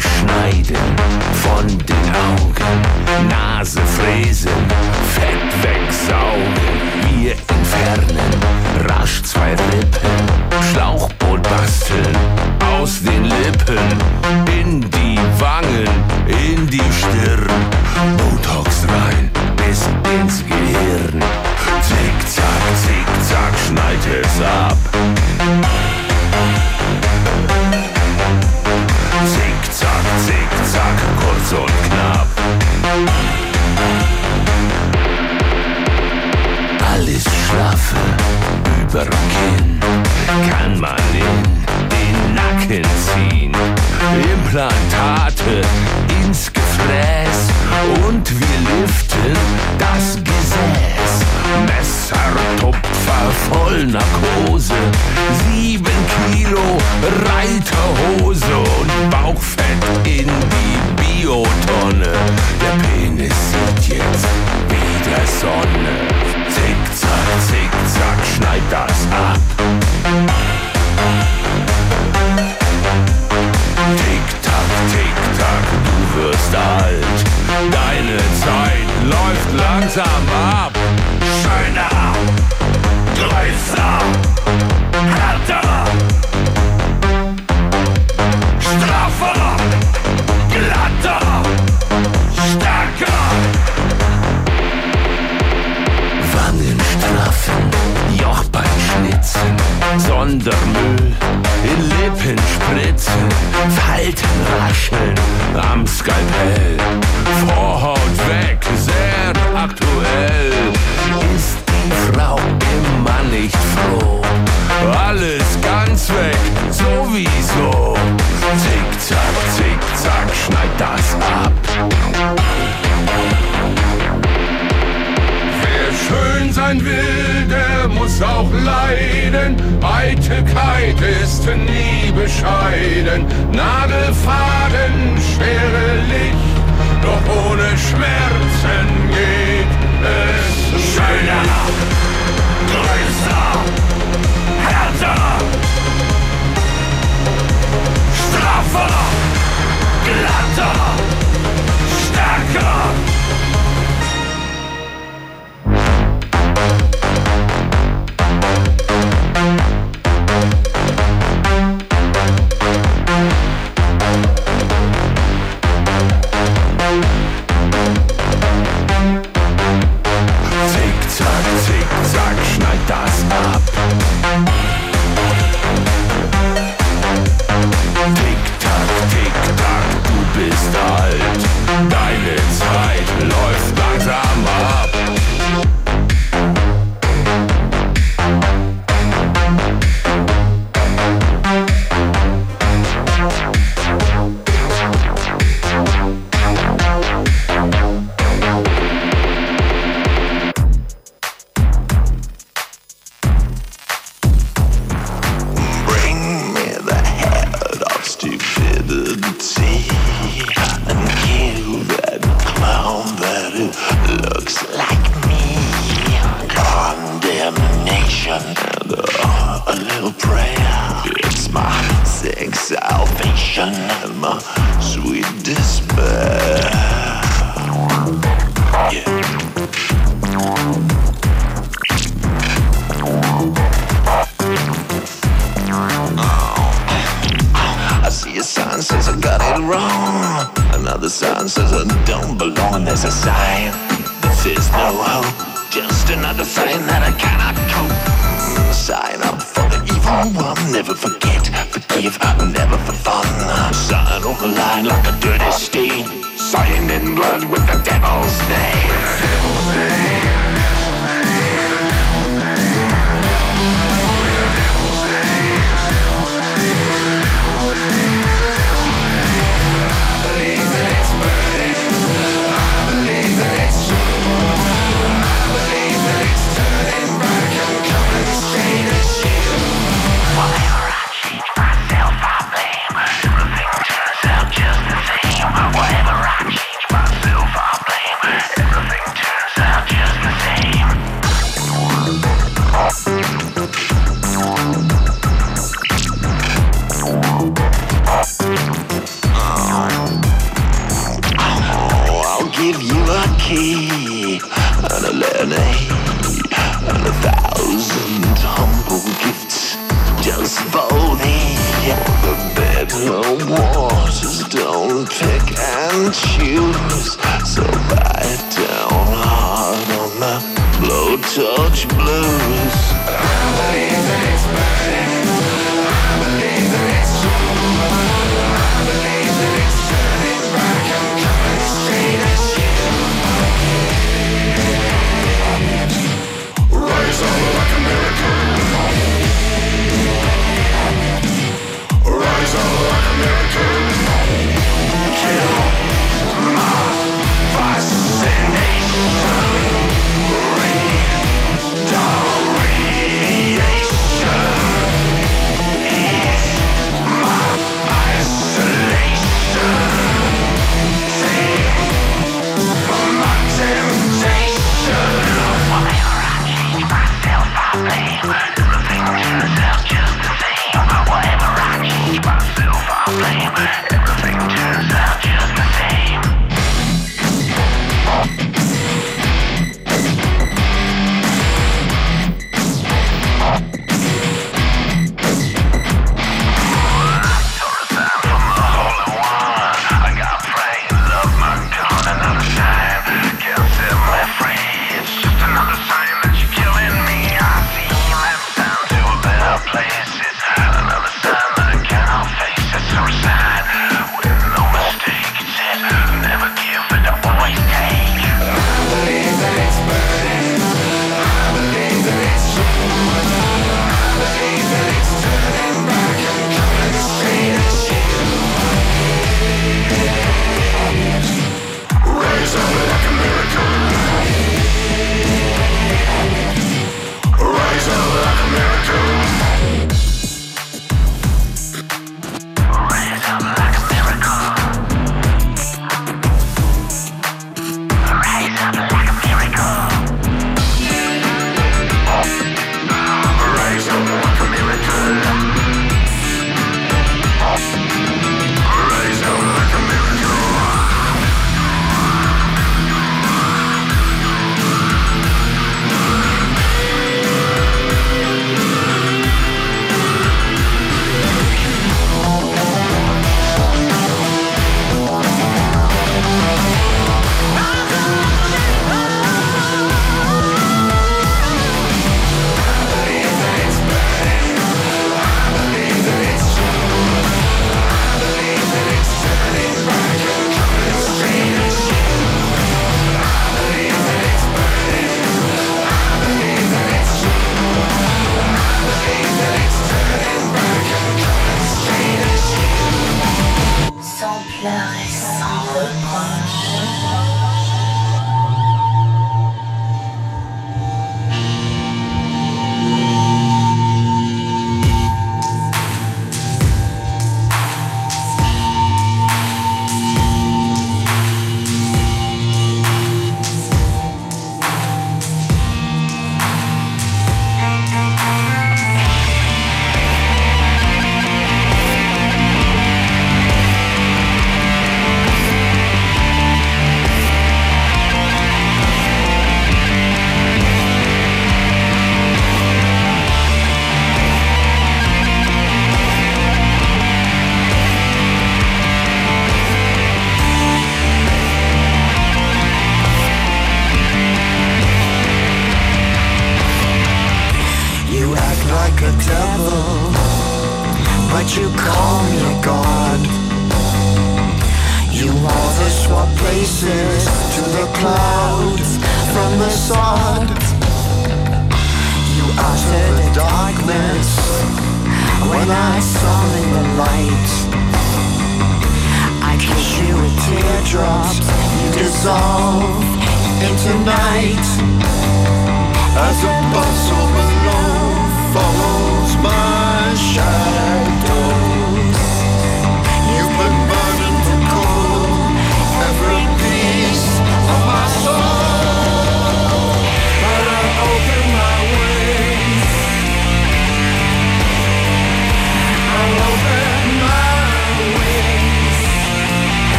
Schneiden von den Augen. Nase fräsen, Fett wegsaugen. Wir entfernen rasch zwei Rippen. Schlauchboot basteln aus den Lippen. In die Wangen, in die Stirn. Botox rein bis ins Gehirn. Zick, zack, zick, zack, schneid es ab. Zack, kurz und knapp. Alles schlaffe überm Kinn kann man in den Nacken ziehen. Implantate ins Gefräß und wir liften das Gesäß. Messertupfer voll Narkose, sieben Kilo Reiterhose und Bauchfett in die Biotonne. Der Penis sieht jetzt wieder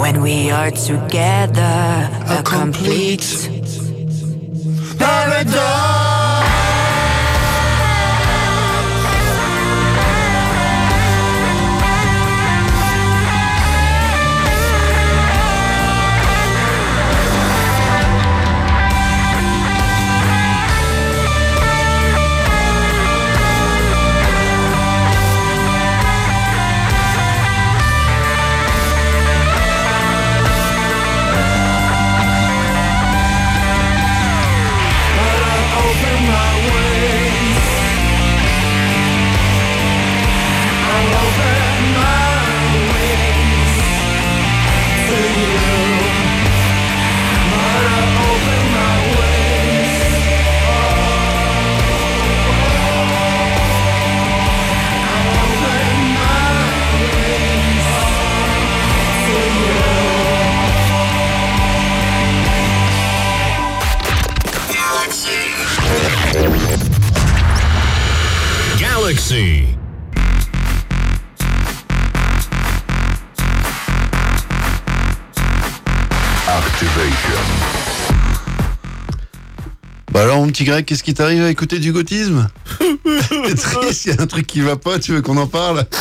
When we are together, a, complete, paradox. Open petit qu'est-ce qui t'arrive à écouter du gothisme T'es triste, il y a un truc qui va pas, tu veux qu'on en parle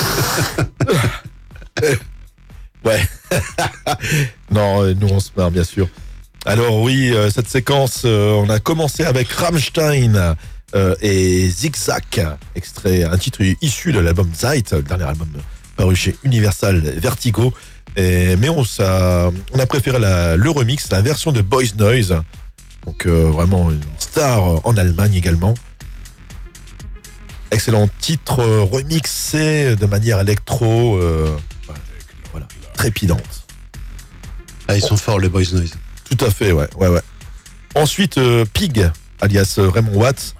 Ouais. non, euh, nous on se marre bien sûr. Alors oui, euh, cette séquence, euh, on a commencé avec Rammstein et Zigzag, extrait, un titre issu de l'album Zeit, le dernier album paru chez Universal Vertigo. Et- mais on, ça, on a préféré la, le remix, la version de Boys Noise. Donc euh, vraiment une star en Allemagne également. Excellent titre euh, remixé de manière électro, euh, voilà, trépidante. Ah, ils sont forts, les Boys Noise. Tout à fait, ouais, ouais, ouais. Ensuite, euh, Pig, alias Raymond Watts,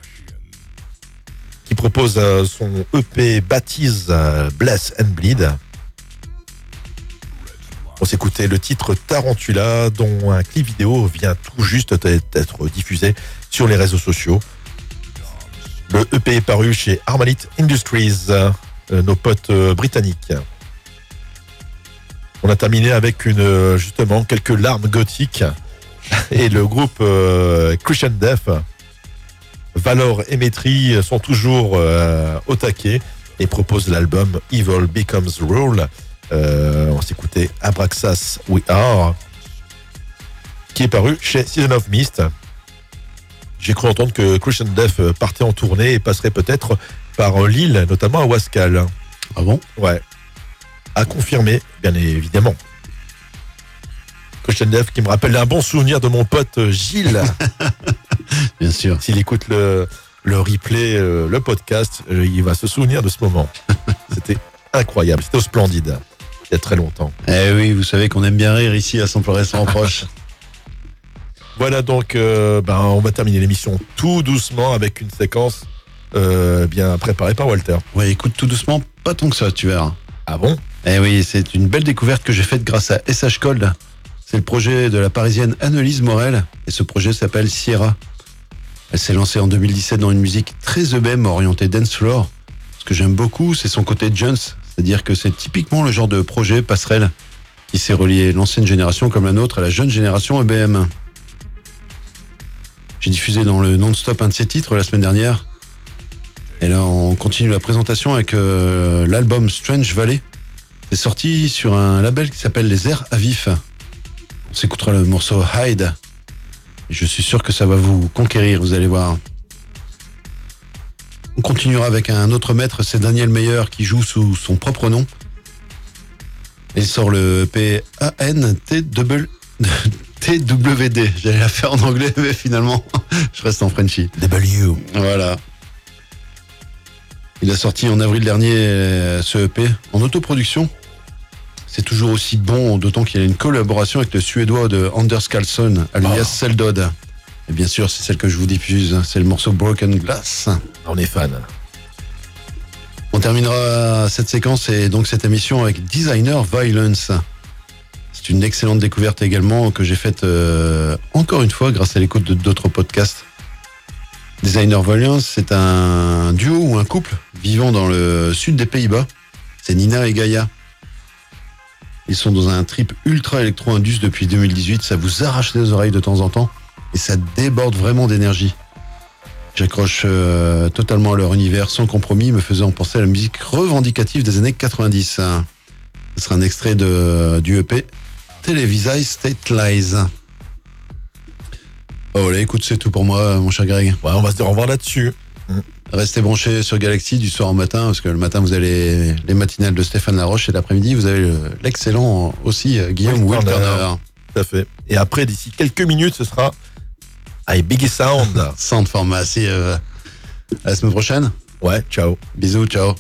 qui propose euh, son EP baptise euh, Bless and Bleed. On s'écoutait le titre Tarantula, dont un clip vidéo vient tout juste d'être diffusé sur les réseaux sociaux. Le EP est paru chez Armalite Industries, euh, nos potes euh, britanniques. On a terminé avec euh, justement quelques larmes gothiques Et le groupe Christian Death, Valor et Métri sont toujours au taquet et proposent l'album Evil Becomes Rule. On s'écoutait Abraxas We Are, qui est paru chez Season of Mist. J'ai cru entendre que Christian Death partait en tournée et passerait peut-être par Lille, notamment à Wascal. Ah bon? Ouais. À confirmer, bien évidemment. Christian Death qui me rappelle un bon souvenir de mon pote euh, Gilles. Bien sûr. S'il écoute le, le replay, euh, le podcast, euh, il va se souvenir de ce moment. C'était incroyable, c'était au splendide, il y a très longtemps. Eh oui, vous savez qu'on aime bien rire ici à pleurer sans reproche. Voilà donc, euh, ben, on va terminer l'émission tout doucement avec une séquence euh, bien préparée par Walter. Ouais, écoute tout doucement, pas tant que ça, tu verras. Ah bon? Eh oui, c'est une belle découverte que j'ai faite grâce à SH Cold. C'est le projet de la parisienne Annelise Morel et ce projet s'appelle Sierra. Elle s'est lancée en 2017 dans une musique très EBM orientée dance floor. Ce que j'aime beaucoup, c'est son côté Jones, c'est-à-dire que c'est typiquement le genre de projet passerelle qui s'est relié l'ancienne génération comme la nôtre à la jeune génération EBM. J'ai diffusé dans le non-stop un de ses titres la semaine dernière. Et là, on continue la présentation avec euh, l'album Strange Valley. C'est sorti sur un label qui s'appelle Les Airs à Vif. On s'écoutera le morceau Hide. Et je suis sûr que ça va vous conquérir, vous allez voir. On continuera avec un autre maître, c'est Daniel Meyer qui joue sous son propre nom. Il sort le P-A-N-T-W-D. J'allais la faire en anglais, mais finalement, je reste en Frenchy. W. Voilà. Il a sorti en avril dernier euh, ce EP en autoproduction. C'est toujours aussi bon, d'autant qu'il y a une collaboration avec le suédois de Anders Carlson, alias Seldod. Et bien sûr, c'est celle que je vous diffuse, c'est le morceau Broken Glass. On est fan. On terminera cette séquence et donc cette émission avec Designer Violence. Une excellente découverte également que j'ai faite euh, encore une fois grâce à l'écoute de d'autres podcasts. Designer Violence, c'est un duo ou un couple vivant dans le sud des Pays-Bas. C'est Nina et Gaïa. Ils sont dans un trip ultra électro-indus depuis 2018. Ça vous arrache les oreilles de temps en temps et ça déborde vraiment d'énergie. J'accroche euh, totalement à leur univers sans compromis, me faisant penser à la musique revendicative des années 90. Ce sera un extrait du EP Televisai State Lies. Oh écoute, c'est tout pour moi, mon cher Greg. Ouais, on va se dire au revoir là-dessus. Restez branchés sur Galaxy du soir au matin, parce que le matin, vous avez les matinales de Stéphane Laroche et l'après-midi, vous avez le- l'excellent aussi euh, Guillaume Will Will Turner. Turner. Tout à fait. Et après, d'ici quelques minutes, ce sera I Biggie Sound. Sound Pharmacy. euh, à la semaine prochaine. Ouais, ciao. Bisous, ciao.